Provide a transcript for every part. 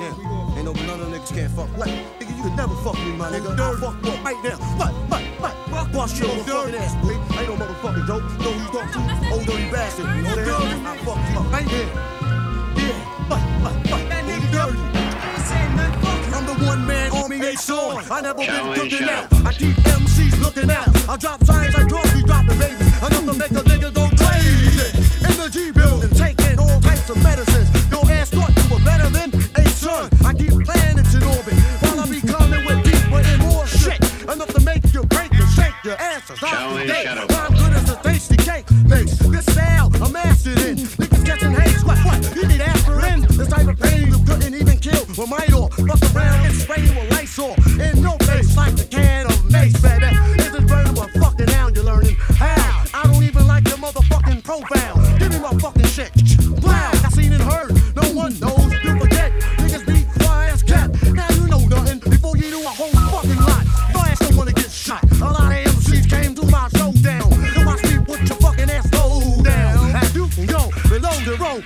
now. Ain't no none of niggas can't fuck. What? Nigga, you can never fuck me, my nigga. I'll fuck you up right now. What? What? What? Bust your motherfucking ass, boy. Ain't no motherfucking dope. Know who you talk to? Ol' Dirty Bastard. You know that? I'll fuck you up right here. Yeah. What? What? What? Who you dirty? I'm the one man army they saw. I never been Challenge cooking out. I keep MCs looking out. I drop Challenge Shadow I'm good as a tasty cake makes. This I'm mastered in.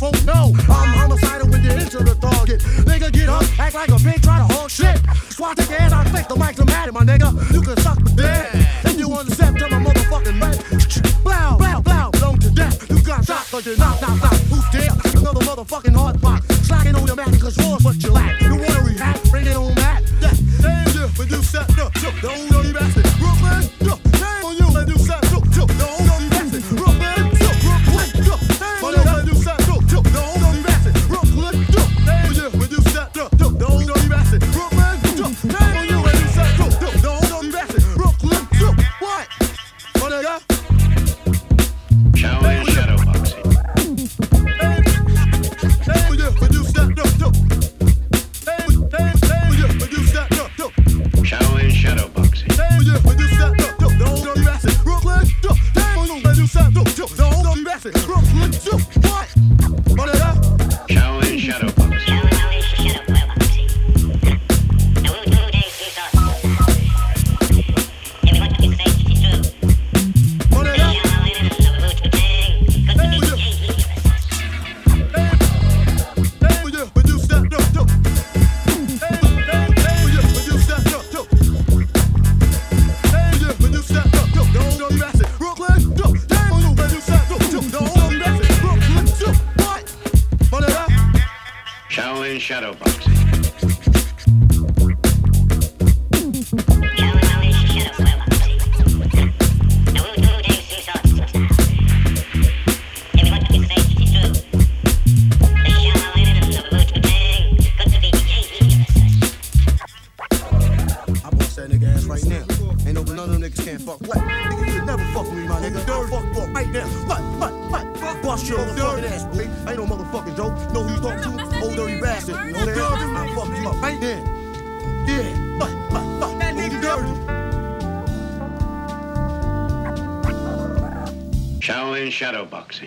won't know. I'm homicidal when you enter the target. Nigga, get up, act like a pig, try to hog shit. Swat take your ass, I think the mic's mad at my nigga. You can suck the dick. If you understand to step to my motherfucking man. Blow, blow, blow, blow to death. You got shot cause you knock, knock, knock. Who's there? Another motherfucking hard can't fuck. What? Nigga, you can never fuck with me, my nigga. I'll fuck you up right now. What? What? What? Bust your motherfucking ass, boy. Ain't no motherfucking joke. Know who you talking to? Ol' Dirty Bastard. You know that? I'll fuck you up right now. Yeah. What? What? What? Who you dirty? Shaolin Shadowboxing.